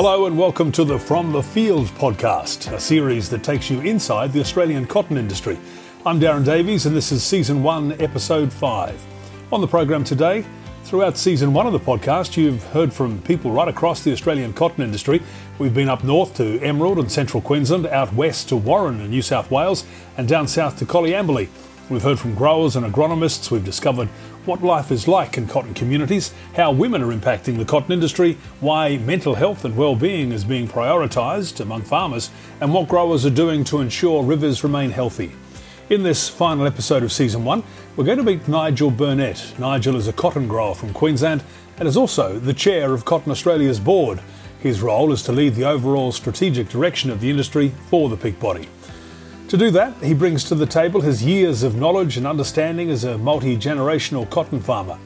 Hello and welcome to the From the Field podcast, a series that takes you inside the Australian cotton industry. I'm Darren Davies and this is season 1, episode 5. On the program today, throughout season 1 of the podcast, you've heard from people right across the Australian cotton industry. We've been up north to Emerald and central Queensland, out west to Warren in New South Wales, and down south to Coleambally. We've heard from growers and agronomists. We've discovered what life is like in cotton communities, how women are impacting the cotton industry, why mental health and well-being is being prioritised among farmers, and what growers are doing to ensure rivers remain healthy. In this final episode of season one, we're going to meet Nigel Burnett. Nigel is a cotton grower from Queensland and is also the chair of Cotton Australia's board. His role is to lead the overall strategic direction of the industry for the peak body. To do that, he brings to the table his years of knowledge and understanding as a multi generational cotton farmer.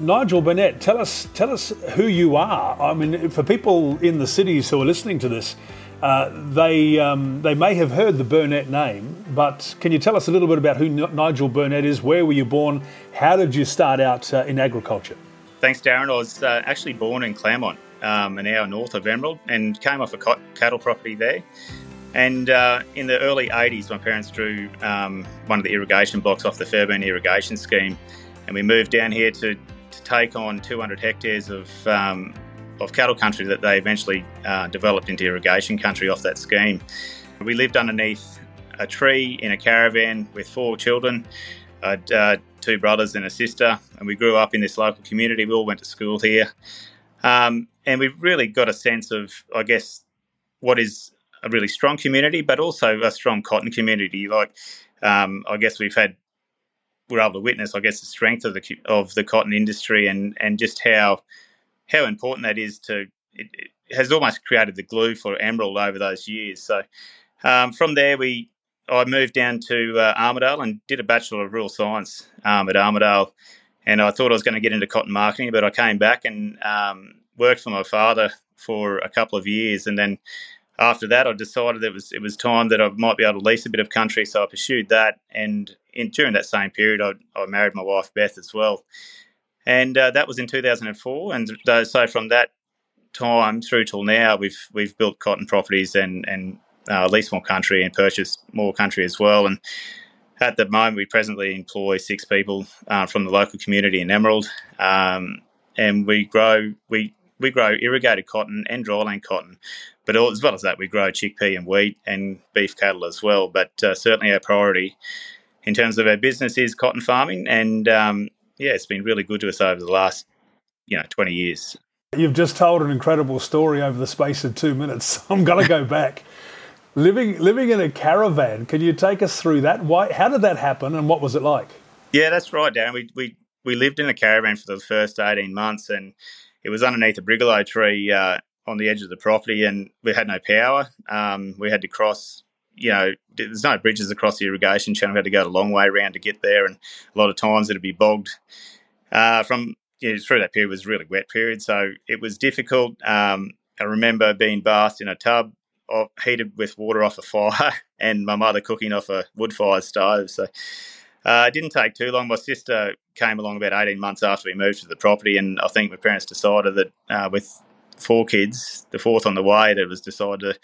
Nigel Burnett, tell us, tell us who you are. I mean, for people in the cities who are listening to this, uh, they um, they may have heard the Burnett name, but can you tell us a little bit about who Nigel Burnett is? Where were you born? How did you start out uh, in agriculture? Thanks, Darren. I was uh, actually born in Clermont, um, an hour north of Emerald, and came off a cattle property there. And uh, in the early 80s, my parents drew um, one of the irrigation blocks off the Fairbairn irrigation scheme, and we moved down here to, to take on 200 hectares of, um, of cattle country that they eventually uh, developed into irrigation country off that scheme. We lived underneath a tree in a caravan with four children. I had uh, two brothers and a sister, and we grew up in this local community. We all went to school here. Um, and we really got a sense of, I guess, what is a really strong community, but also a strong cotton community. Like, um, I guess we've had we're able to witness, I guess, the strength of the of the cotton industry and and just how how important that is to. It, it has almost created the glue for Emerald over those years. So um, from there, we I moved down to uh, Armidale and did a Bachelor of Rural Science um, at Armidale. And I thought I was going to get into cotton marketing, but I came back and um, worked for my father for a couple of years, and then after that, I decided it was it was time that I might be able to lease a bit of country, so I pursued that. And in, during that same period, I, I, married my wife Beth as well, and uh, that was in 2004. And so from that time through till now, we've we've built cotton properties and and uh, leased more country and purchased more country as well. And at the moment, we presently employ six people uh, from the local community in Emerald, um, and we grow we we grow irrigated cotton and dryland cotton. But as well as that, we grow chickpea and wheat and beef cattle as well. But uh, certainly our priority in terms of our business is cotton farming. And um, yeah, it's been really good to us over the last, you know, 20 years. You've just told an incredible story over the space of two minutes. I'm going to go back. living living in a caravan, can you take us through that? Why? How did that happen, and what was it like? Yeah, that's right, Dan. We we we lived in a caravan for the first eighteen months, and it was underneath a brigalow tree uh, on the edge of the property, and we had no power. Um, we had to cross. You know, there's no bridges across the irrigation channel. We had to go a long way around to get there, and a lot of times it'd be bogged. Uh, from you know, through that period was really wet period, so it was difficult. Um, I remember being bathed in a tub, heated with water off a fire, and my mother cooking off a wood fire stove. So uh, it didn't take too long. My sister came along about 18 months after we moved to the property, and I think my parents decided that uh, with four kids, the fourth on the way, that was decided to,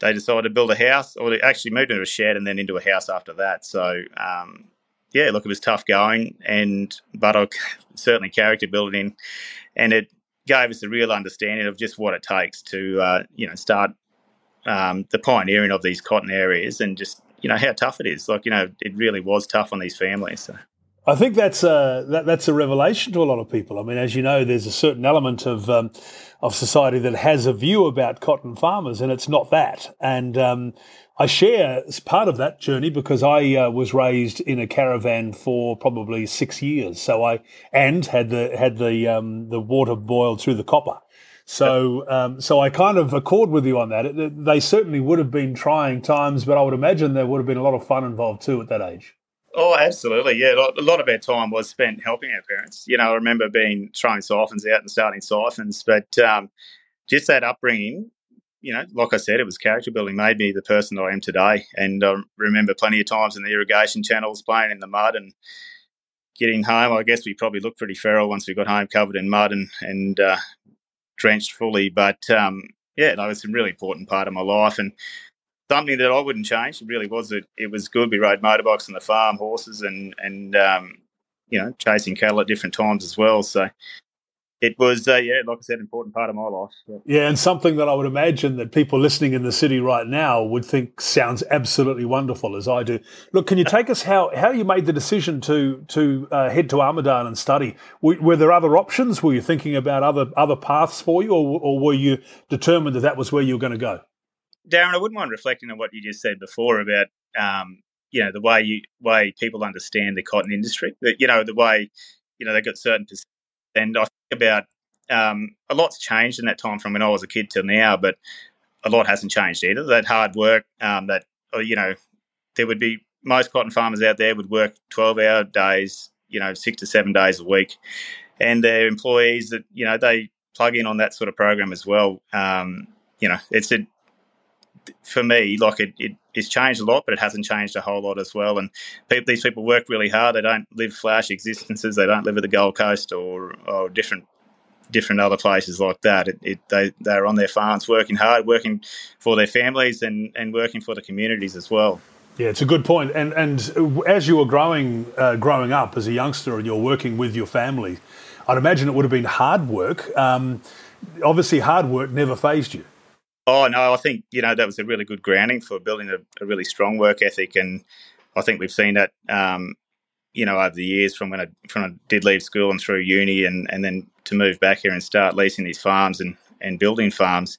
they decided to build a house, or they actually moved into a shed and then into a house after that. So, um, yeah, look, it was tough going, and but I certainly character building, and it gave us a real understanding of just what it takes to, uh, you know, start um, the pioneering of these cotton areas and just you know how tough it is. Like you know, it really was tough on these families. So. I think that's a that, that's a revelation to a lot of people. I mean, as you know, there's a certain element of um, of society that has a view about cotton farmers, and it's not that. And um, I share as part of that journey because I uh, was raised in a caravan for probably six years. So I and had the had the um, the water boiled through the copper. So, um, so I kind of accord with you on that. It, they certainly would have been trying times, but I would imagine there would have been a lot of fun involved too at that age. Oh, absolutely. Yeah, a lot of our time was spent helping our parents. You know, I remember being throwing siphons out and starting siphons, but um, just that upbringing, you know, like I said, it was character building, made me the person that I am today. And I remember plenty of times in the irrigation channels playing in the mud and getting home. I guess we probably looked pretty feral once we got home covered in mud and, and uh, drenched fully. But um, yeah, no, it's a really important part of my life and something that I wouldn't change. It really was. It, it was good. We rode motorbikes on the farm, horses, and and um, you know chasing cattle at different times as well. So it was, uh, yeah, like I said, an important part of my life. Yeah. yeah. and something that I would imagine that people listening in the city right now would think sounds absolutely wonderful, as I do. Look, can you take us how how you made the decision to to uh, head to Armidale and study? Were, were, there other options? Were you thinking about other other paths for you, or, or were you determined that that was where you were going to go? Darren, I wouldn't mind reflecting on what you just said before about um, you know the way you way people understand the cotton industry. That you know the way you know they've got certain and I about um, a lot's changed in that time from when I was a kid till now, but a lot hasn't changed either. That hard work, um, that uh, you know, there would be most cotton farmers out there would work twelve hour days, you know, six to seven days a week, and their employees that you know they plug in on that sort of program as well. Um, you know, it's a for me, like it, it, it's changed a lot, but it hasn't changed a whole lot as well. And people, these people work really hard. They don't live flash existences. They don't live at the Gold Coast or, or different different other places like that. It, it, they they're on their farms working hard, working for their families and, and working for the communities as well. Yeah, it's a good point. And and as you were growing uh, growing up as a youngster and you're working with your family, I'd imagine it would have been hard work. Um, obviously, hard work never phased you. Oh no, I think you know that was a really good grounding for building a, a really strong work ethic, and I think we've seen that um, you know over the years from when I from I did leave school and through uni, and and then to move back here and start leasing these farms and and building farms.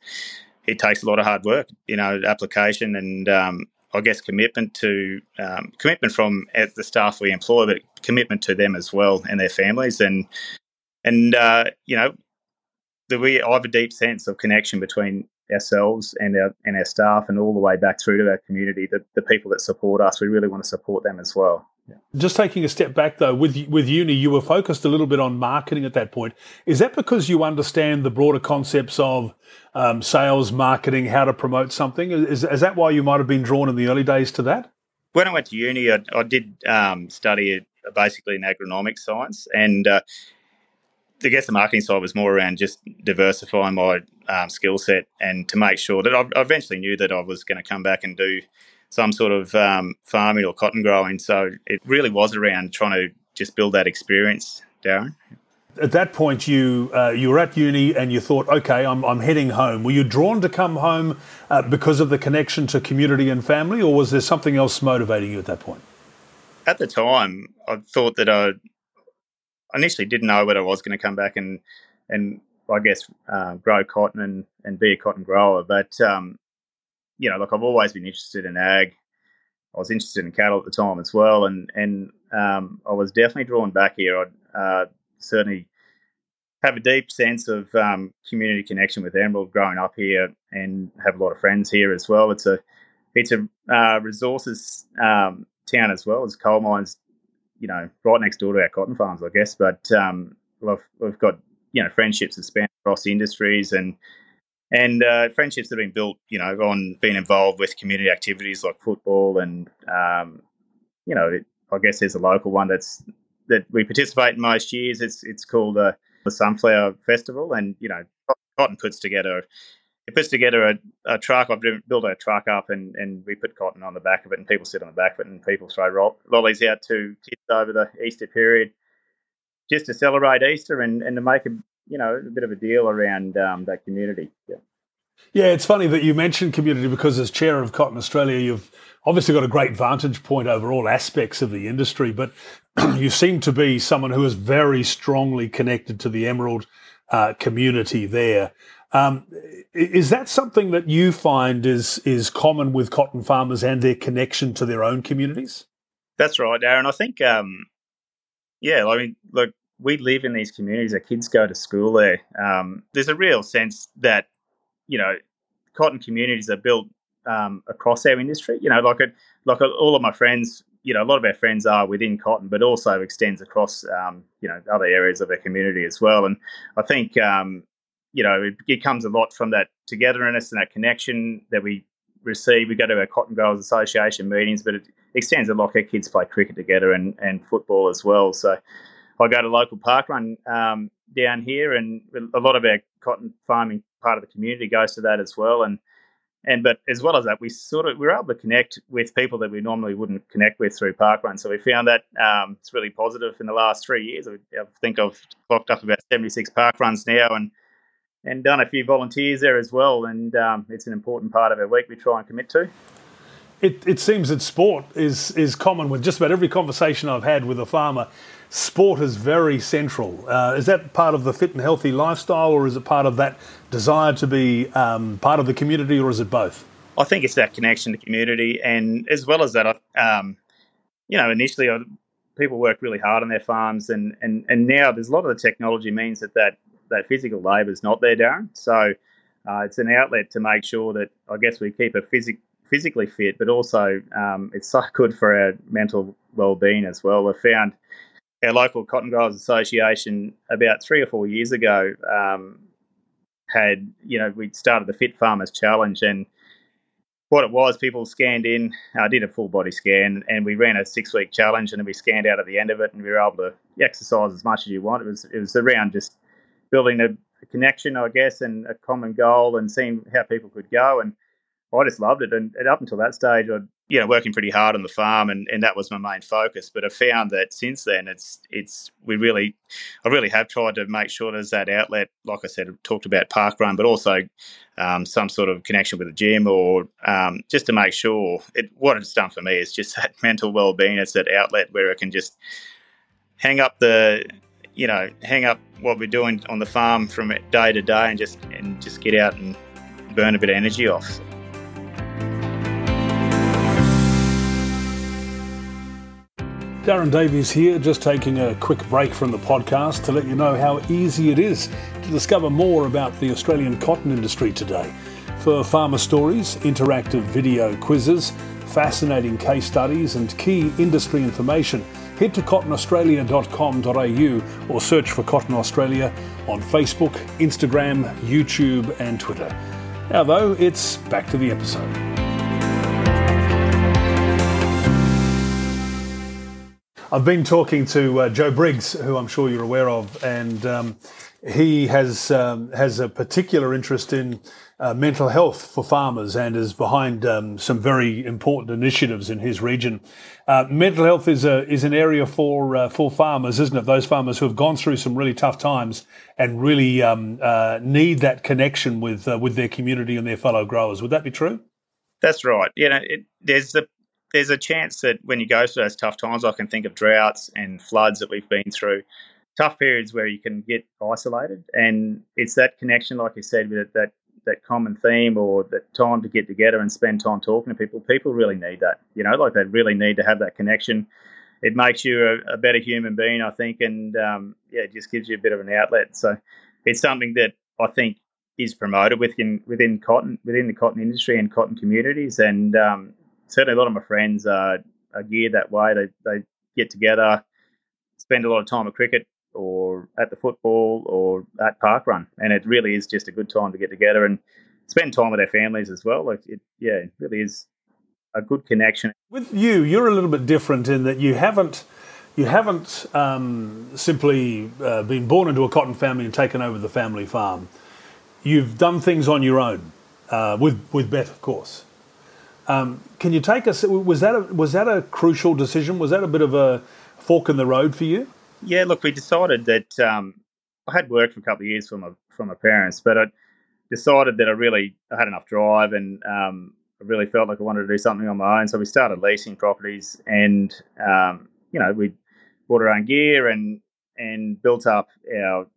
It takes a lot of hard work, you know, application and um, I guess commitment to um, commitment from the staff we employ, but commitment to them as well and their families, and and uh, you know, the, we I have a deep sense of connection between ourselves and our and our staff and all the way back through to our community, the, the people that support us, we really want to support them as well. Yeah. Just taking a step back though, with with uni, you were focused a little bit on marketing at that point. Is that because you understand the broader concepts of um, sales, marketing, how to promote something? Is, is that why you might have been drawn in the early days to that? When I went to uni, I, I did um, study basically in agronomic science, and uh, I guess the marketing side was more around just diversifying my um, skill set and to make sure that I, I eventually knew that I was going to come back and do some sort of um, farming or cotton growing. So it really was around trying to just build that experience, Darren. At that point, you uh, you were at uni and you thought, okay, I'm, I'm heading home. Were you drawn to come home uh, because of the connection to community and family, or was there something else motivating you at that point? At the time, I thought that I initially didn't know whether I was going to come back and and I guess uh, grow cotton and, and be a cotton grower. But um, you know, look, I've always been interested in ag. I was interested in cattle at the time as well, and and um, I was definitely drawn back here. I uh, certainly have a deep sense of um, community connection with Emerald growing up here, and have a lot of friends here as well. It's a it's a uh, resources um, town as well as coal mines you know, right next door to our cotton farms, I guess. But um, we've, we've got you know friendships that span across industries and and uh, friendships that have been built, you know, on being involved with community activities like football and um, you know, it, I guess there's a local one that's that we participate in most years. It's it's called uh, the Sunflower Festival, and you know, Cotton puts together it puts together a, a truck. I've built a truck up and, and we put cotton on the back of it and people sit on the back of it and people throw ro- lollies out to kids over the Easter period just to celebrate Easter and, and to make a, you know, a bit of a deal around um, that community. Yeah. Yeah, it's funny that you mentioned community because as chair of Cotton Australia, you've obviously got a great vantage point over all aspects of the industry, but you seem to be someone who is very strongly connected to the Emerald uh, community there. Um, is that something that you find is is common with cotton farmers and their connection to their own communities? That's right, Darren. I think, um, yeah, I mean, look, we live in these communities. Our kids go to school there. Um, there's a real sense that you know, cotton communities are built um, across our industry. You know, like like all of my friends, you know, a lot of our friends are within cotton, but also extends across, um, you know, other areas of our community as well. And I think, um, you know, it, it, comes a lot from that togetherness and that connection that we receive. We go to our Cotton Growers Association meetings, but it extends a lot. Our kids play cricket together and, and football as well. So I go to local park run um, down here, and a lot of our cotton farming part of the community goes to that as well. And and but as well as that, we sort of we are able to connect with people that we normally wouldn't connect with through park run. So we found that um, it's really positive in the last three years. I think I've clocked up about seventy six park runs now, and and done a few volunteers there as well. And um, it's an important part of our week we try and commit to. It, it seems that sport is is common with just about every conversation I've had with a farmer. Sport is very central. Uh, is that part of the fit and healthy lifestyle, or is it part of that desire to be um, part of the community, or is it both? I think it's that connection to community, and as well as that, um, you know, initially I, people work really hard on their farms, and, and and now there's a lot of the technology means that that that physical labour is not there, Darren. So uh, it's an outlet to make sure that I guess we keep a physic, physically fit, but also um, it's so good for our mental well-being as well. We found our local Cotton Growers Association about three or four years ago um, had you know we started the Fit Farmers Challenge and what it was, people scanned in. I uh, did a full body scan, and we ran a six week challenge, and then we scanned out at the end of it, and we were able to exercise as much as you want. It was it was around just building a, a connection, I guess, and a common goal, and seeing how people could go. And I just loved it. And, and up until that stage, I'd you know working pretty hard on the farm, and, and that was my main focus. But I found that since then, it's it's we really, I really have tried to make sure there's that outlet. Like I said, talked about park run, but also um, some sort of connection with the gym, or um, just to make sure it. What it's done for me is just that mental well being. It's that outlet where I can just hang up the you know, hang up what we're doing on the farm from day to day and just and just get out and burn a bit of energy off. Darren Davies here, just taking a quick break from the podcast to let you know how easy it is to discover more about the Australian cotton industry today. For farmer stories, interactive video quizzes, fascinating case studies, and key industry information, head to cottonaustralia.com.au or search for Cotton Australia on Facebook, Instagram, YouTube, and Twitter. Now, though, it's back to the episode. I've been talking to uh, Joe Briggs, who I'm sure you're aware of, and um, he has um, has a particular interest in uh, mental health for farmers and is behind um, some very important initiatives in his region. Uh, mental health is a is an area for uh, for farmers, isn't it? Those farmers who have gone through some really tough times and really um, uh, need that connection with uh, with their community and their fellow growers. Would that be true? That's right. You know, it, there's a there's a chance that when you go through those tough times, I can think of droughts and floods that we've been through tough periods where you can get isolated, and it's that connection, like you said, with that that common theme or that time to get together and spend time talking to people. People really need that, you know, like they really need to have that connection. It makes you a, a better human being, I think, and um, yeah, it just gives you a bit of an outlet. So it's something that I think is promoted within within cotton within the cotton industry and cotton communities, and um, certainly a lot of my friends are, are geared that way. They they get together, spend a lot of time at cricket or at the football or at park run, and it really is just a good time to get together and spend time with their families as well. Like it, yeah, it really is a good connection. With you, you're a little bit different in that you haven't you haven't um, simply uh, been born into a cotton family and taken over the family farm. You've done things on your own uh, with with Beth, of course. Um, can you take us? Was that a, was that a crucial decision? Was that a bit of a fork in the road for you? Yeah, look, we decided that um, I had worked for a couple of years for my for my parents, but I decided that I really I had enough drive and um, I really felt like I wanted to do something on my own. So we started leasing properties, and um, you know we bought our own gear and and built up our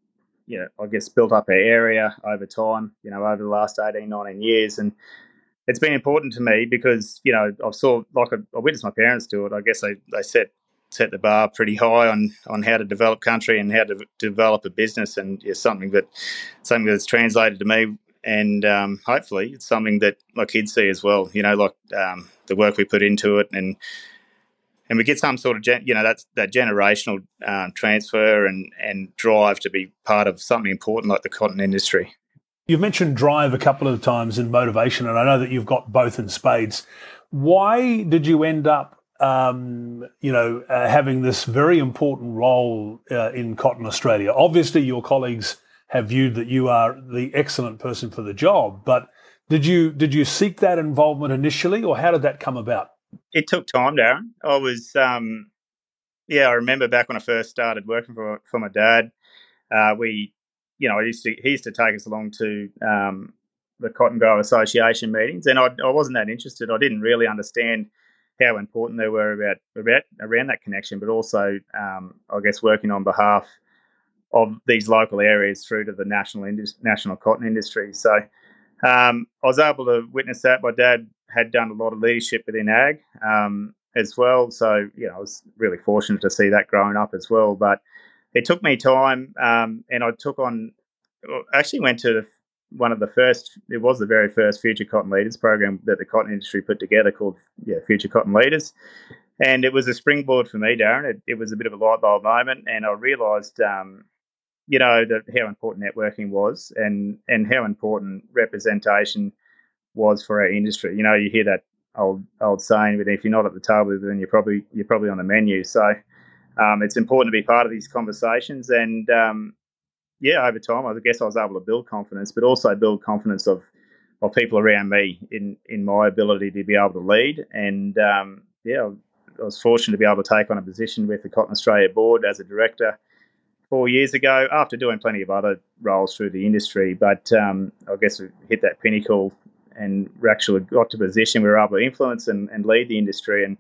you know I guess built up our area over time. You know over the last 18, 19 years, and it's been important to me because you know I saw like I, witnessed my parents do it. I guess they they set set the bar pretty high on on how to develop country and how to develop a business, and it's something that something that's translated to me, and um, hopefully it's something that my kids see as well. You know, like um, the work we put into it, and and we get some sort of gen, you know that's that generational um, transfer and and drive to be part of something important like the cotton industry. You've mentioned drive a couple of times in motivation, and I know that you've got both in spades. Why did you end up um, you know, uh, having this very important role uh, in Cotton Australia. Obviously, your colleagues have viewed that you are the excellent person for the job, but did you did you seek that involvement initially, or how did that come about? It took time, Darren. I was, um, yeah, I remember back when I first started working for for my dad. Uh, we, you know, I used to he used to take us along to um, the Cotton Grower Association meetings, and I, I wasn't that interested. I didn't really understand how important they were about about around that connection, but also, um, I guess, working on behalf of these local areas through to the national indus- national cotton industry. So um, I was able to witness that. My dad had done a lot of leadership within ag um, as well, so you know I was really fortunate to see that growing up as well. But it took me time, um, and I took on. Actually, went to one of the first. It was the very first Future Cotton Leaders program that the cotton industry put together, called yeah, Future Cotton Leaders. And it was a springboard for me, Darren. It, it was a bit of a light bulb moment, and I realised um, you know that how important networking was and and how important representation was for our industry. You know, you hear that old old saying, but if you're not at the table, then you're probably you're probably on the menu. So um, it's important to be part of these conversations. And um, yeah, over time, I guess I was able to build confidence, but also build confidence of of people around me in in my ability to be able to lead. And um, yeah, I was fortunate to be able to take on a position with the Cotton Australia board as a director four years ago after doing plenty of other roles through the industry. But um, I guess we hit that pinnacle and we actually got to a position we were able to influence and, and lead the industry and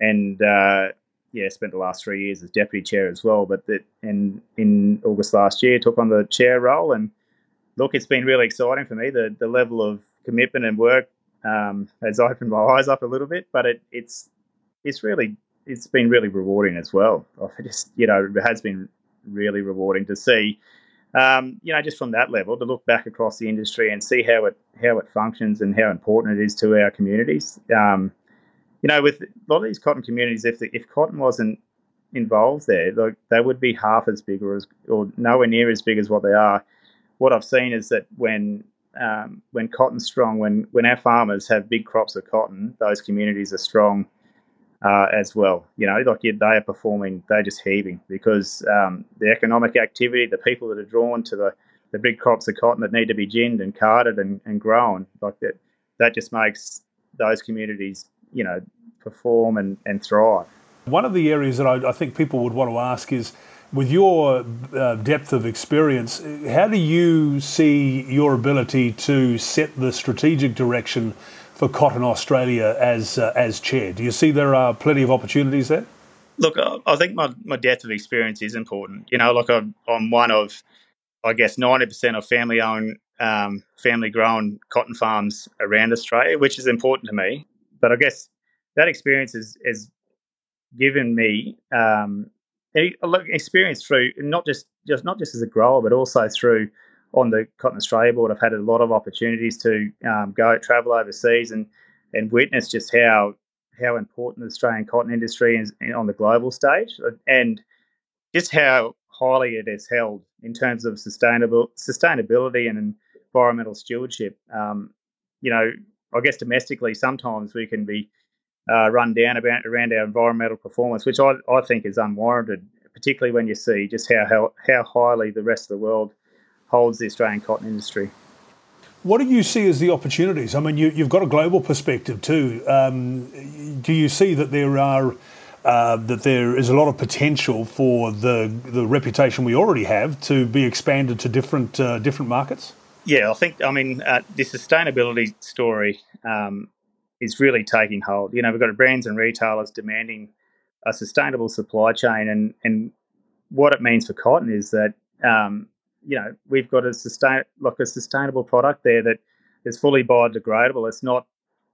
and uh, yeah, spent the last three years as deputy chair as well. But that in in August last year took on the chair role and look, it's been really exciting for me. The the level of commitment and work um, has opened my eyes up a little bit, but it, it's it's really it's been really rewarding as well. I just you know it has been really rewarding to see. Um, you know, just from that level, to look back across the industry and see how it how it functions and how important it is to our communities. Um, you know, with a lot of these cotton communities, if the, if cotton wasn't involved there, like, they would be half as big or as, or nowhere near as big as what they are. What I've seen is that when um, when cotton's strong, when when our farmers have big crops of cotton, those communities are strong uh, as well. You know, like they are performing, they're just heaving because um, the economic activity, the people that are drawn to the, the big crops of cotton that need to be ginned and carted and, and grown, like that, that just makes those communities, you know, perform and, and thrive. One of the areas that I, I think people would want to ask is with your uh, depth of experience, how do you see your ability to set the strategic direction for Cotton Australia as uh, as chair? Do you see there are plenty of opportunities there? Look, I think my, my depth of experience is important. You know, like I'm, I'm one of, I guess, 90% of family owned, um, family grown cotton farms around Australia, which is important to me. But I guess that experience has, has given me um, experience through not just, just not just as a grower, but also through on the Cotton Australia board, I've had a lot of opportunities to um, go travel overseas and and witness just how how important the Australian cotton industry is on the global stage, and just how highly it is held in terms of sustainable sustainability and environmental stewardship. Um, you know, I guess domestically, sometimes we can be uh, run down about around our environmental performance, which I, I think is unwarranted, particularly when you see just how, how how highly the rest of the world holds the Australian cotton industry. What do you see as the opportunities? I mean, you, have got a global perspective too. Um, do you see that there are uh, that there is a lot of potential for the the reputation we already have to be expanded to different uh, different markets? Yeah, I think I mean uh, the sustainability story um, is really taking hold. You know, we've got brands and retailers demanding a sustainable supply chain, and and what it means for cotton is that um, you know we've got a sustain like a sustainable product there that is fully biodegradable. It's not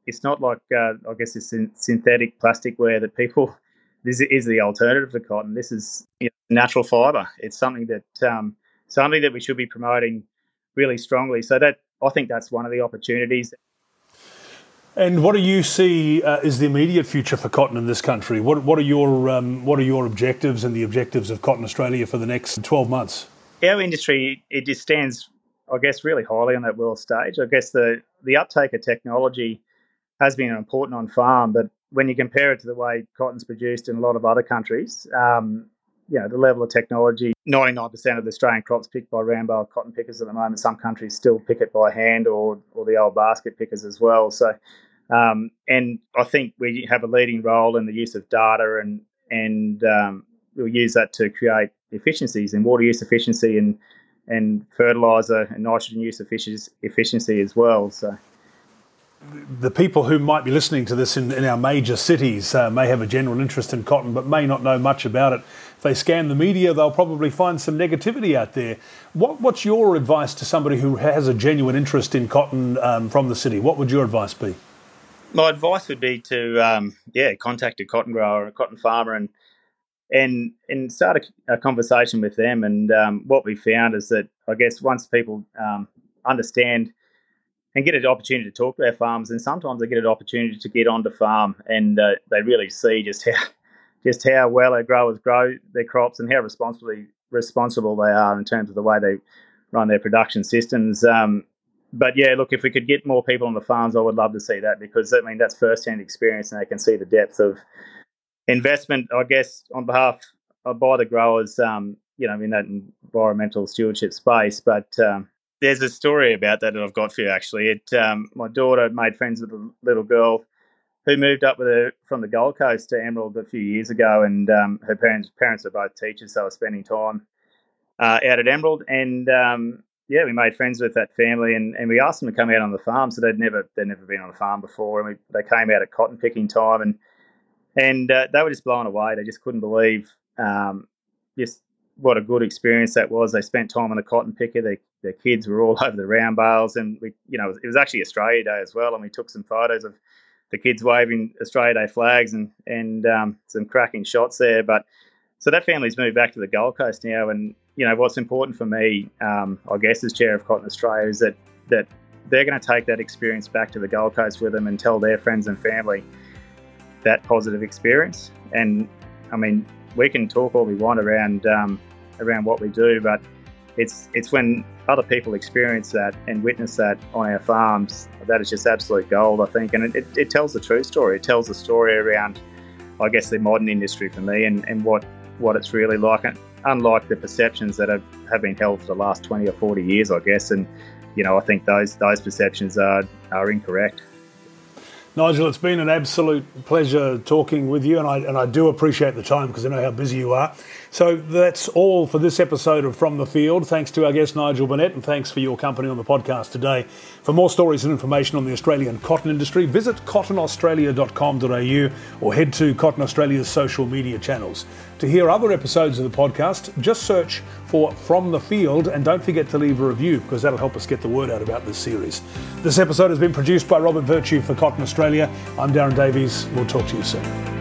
it's not like uh, I guess it's synthetic plastic ware that people this is the alternative to cotton. This is you know, natural fiber. It's something that um, something that we should be promoting really strongly. So that I think that's one of the opportunities. And what do you see uh, is the immediate future for cotton in this country? What, what are your um, what are your objectives and the objectives of Cotton Australia for the next twelve months? our industry it just stands, I guess, really highly on that world stage. I guess the the uptake of technology has been important on farm, but when you compare it to the way cotton's produced in a lot of other countries, um, you know, the level of technology, 99% of the Australian crops picked by round bale cotton pickers at the moment. Some countries still pick it by hand or, or the old basket pickers as well. So, um, and I think we have a leading role in the use of data and, and um, we'll use that to create efficiencies in water use efficiency and, and fertiliser and nitrogen use efficiency as well. So, the people who might be listening to this in, in our major cities uh, may have a general interest in cotton but may not know much about it. If they scan the media, they'll probably find some negativity out there. What, what's your advice to somebody who has a genuine interest in cotton um, from the city? What would your advice be? My advice would be to, um, yeah, contact a cotton grower, a cotton farmer, and and and start a, a conversation with them. And um, what we found is that I guess once people um, understand and get an opportunity to talk to their farms. And sometimes they get an opportunity to get onto farm and uh, they really see just how just how well our growers grow their crops and how responsibly responsible they are in terms of the way they run their production systems. Um, but yeah, look, if we could get more people on the farms, I would love to see that because I mean that's first-hand experience, and they can see the depth of investment. I guess on behalf of by the growers, um, you know, in that environmental stewardship space. But um, there's a story about that that I've got for you. Actually, it um, my daughter made friends with a little girl who moved up with her from the Gold Coast to Emerald a few years ago, and um, her parents parents are both teachers, so I was spending time uh, out at Emerald, and um, yeah, we made friends with that family, and, and we asked them to come out on the farm. So they'd never they'd never been on a farm before, and we, they came out at cotton picking time, and and uh, they were just blown away. They just couldn't believe um, just what a good experience that was. They spent time on the cotton picker. Their, their kids were all over the round bales, and we, you know, it was actually Australia Day as well, and we took some photos of the kids waving Australia Day flags and and um, some cracking shots there. But so that family's moved back to the Gold Coast now, and you know what's important for me, um, I guess, as chair of Cotton Australia, is that that they're going to take that experience back to the Gold Coast with them and tell their friends and family that positive experience. And I mean, we can talk all we want around um, around what we do, but it's it's when other people experience that and witness that on our farms that is just absolute gold, I think, and it, it, tells the true story. It tells the story around, I guess, the modern industry for me and, and what what it's really like, And unlike the perceptions that have, have been held for the last twenty or forty years, I guess, and you know, I think those those perceptions are are incorrect. Nigel, it's been an absolute pleasure talking with you, and I, and I do appreciate the time because I know how busy you are. So that's all for this episode of From the Field. Thanks to our guest Nigel Burnett, and thanks for your company on the podcast today. For more stories and information on the Australian cotton industry, visit cottonaustralia.com.au or head to Cotton Australia's social media channels. To hear other episodes of the podcast, just search for From the Field and don't forget to leave a review because that'll help us get the word out about this series. This episode has been produced by Robert Virtue for Cotton Australia. I'm Darren Davies. We'll talk to you soon.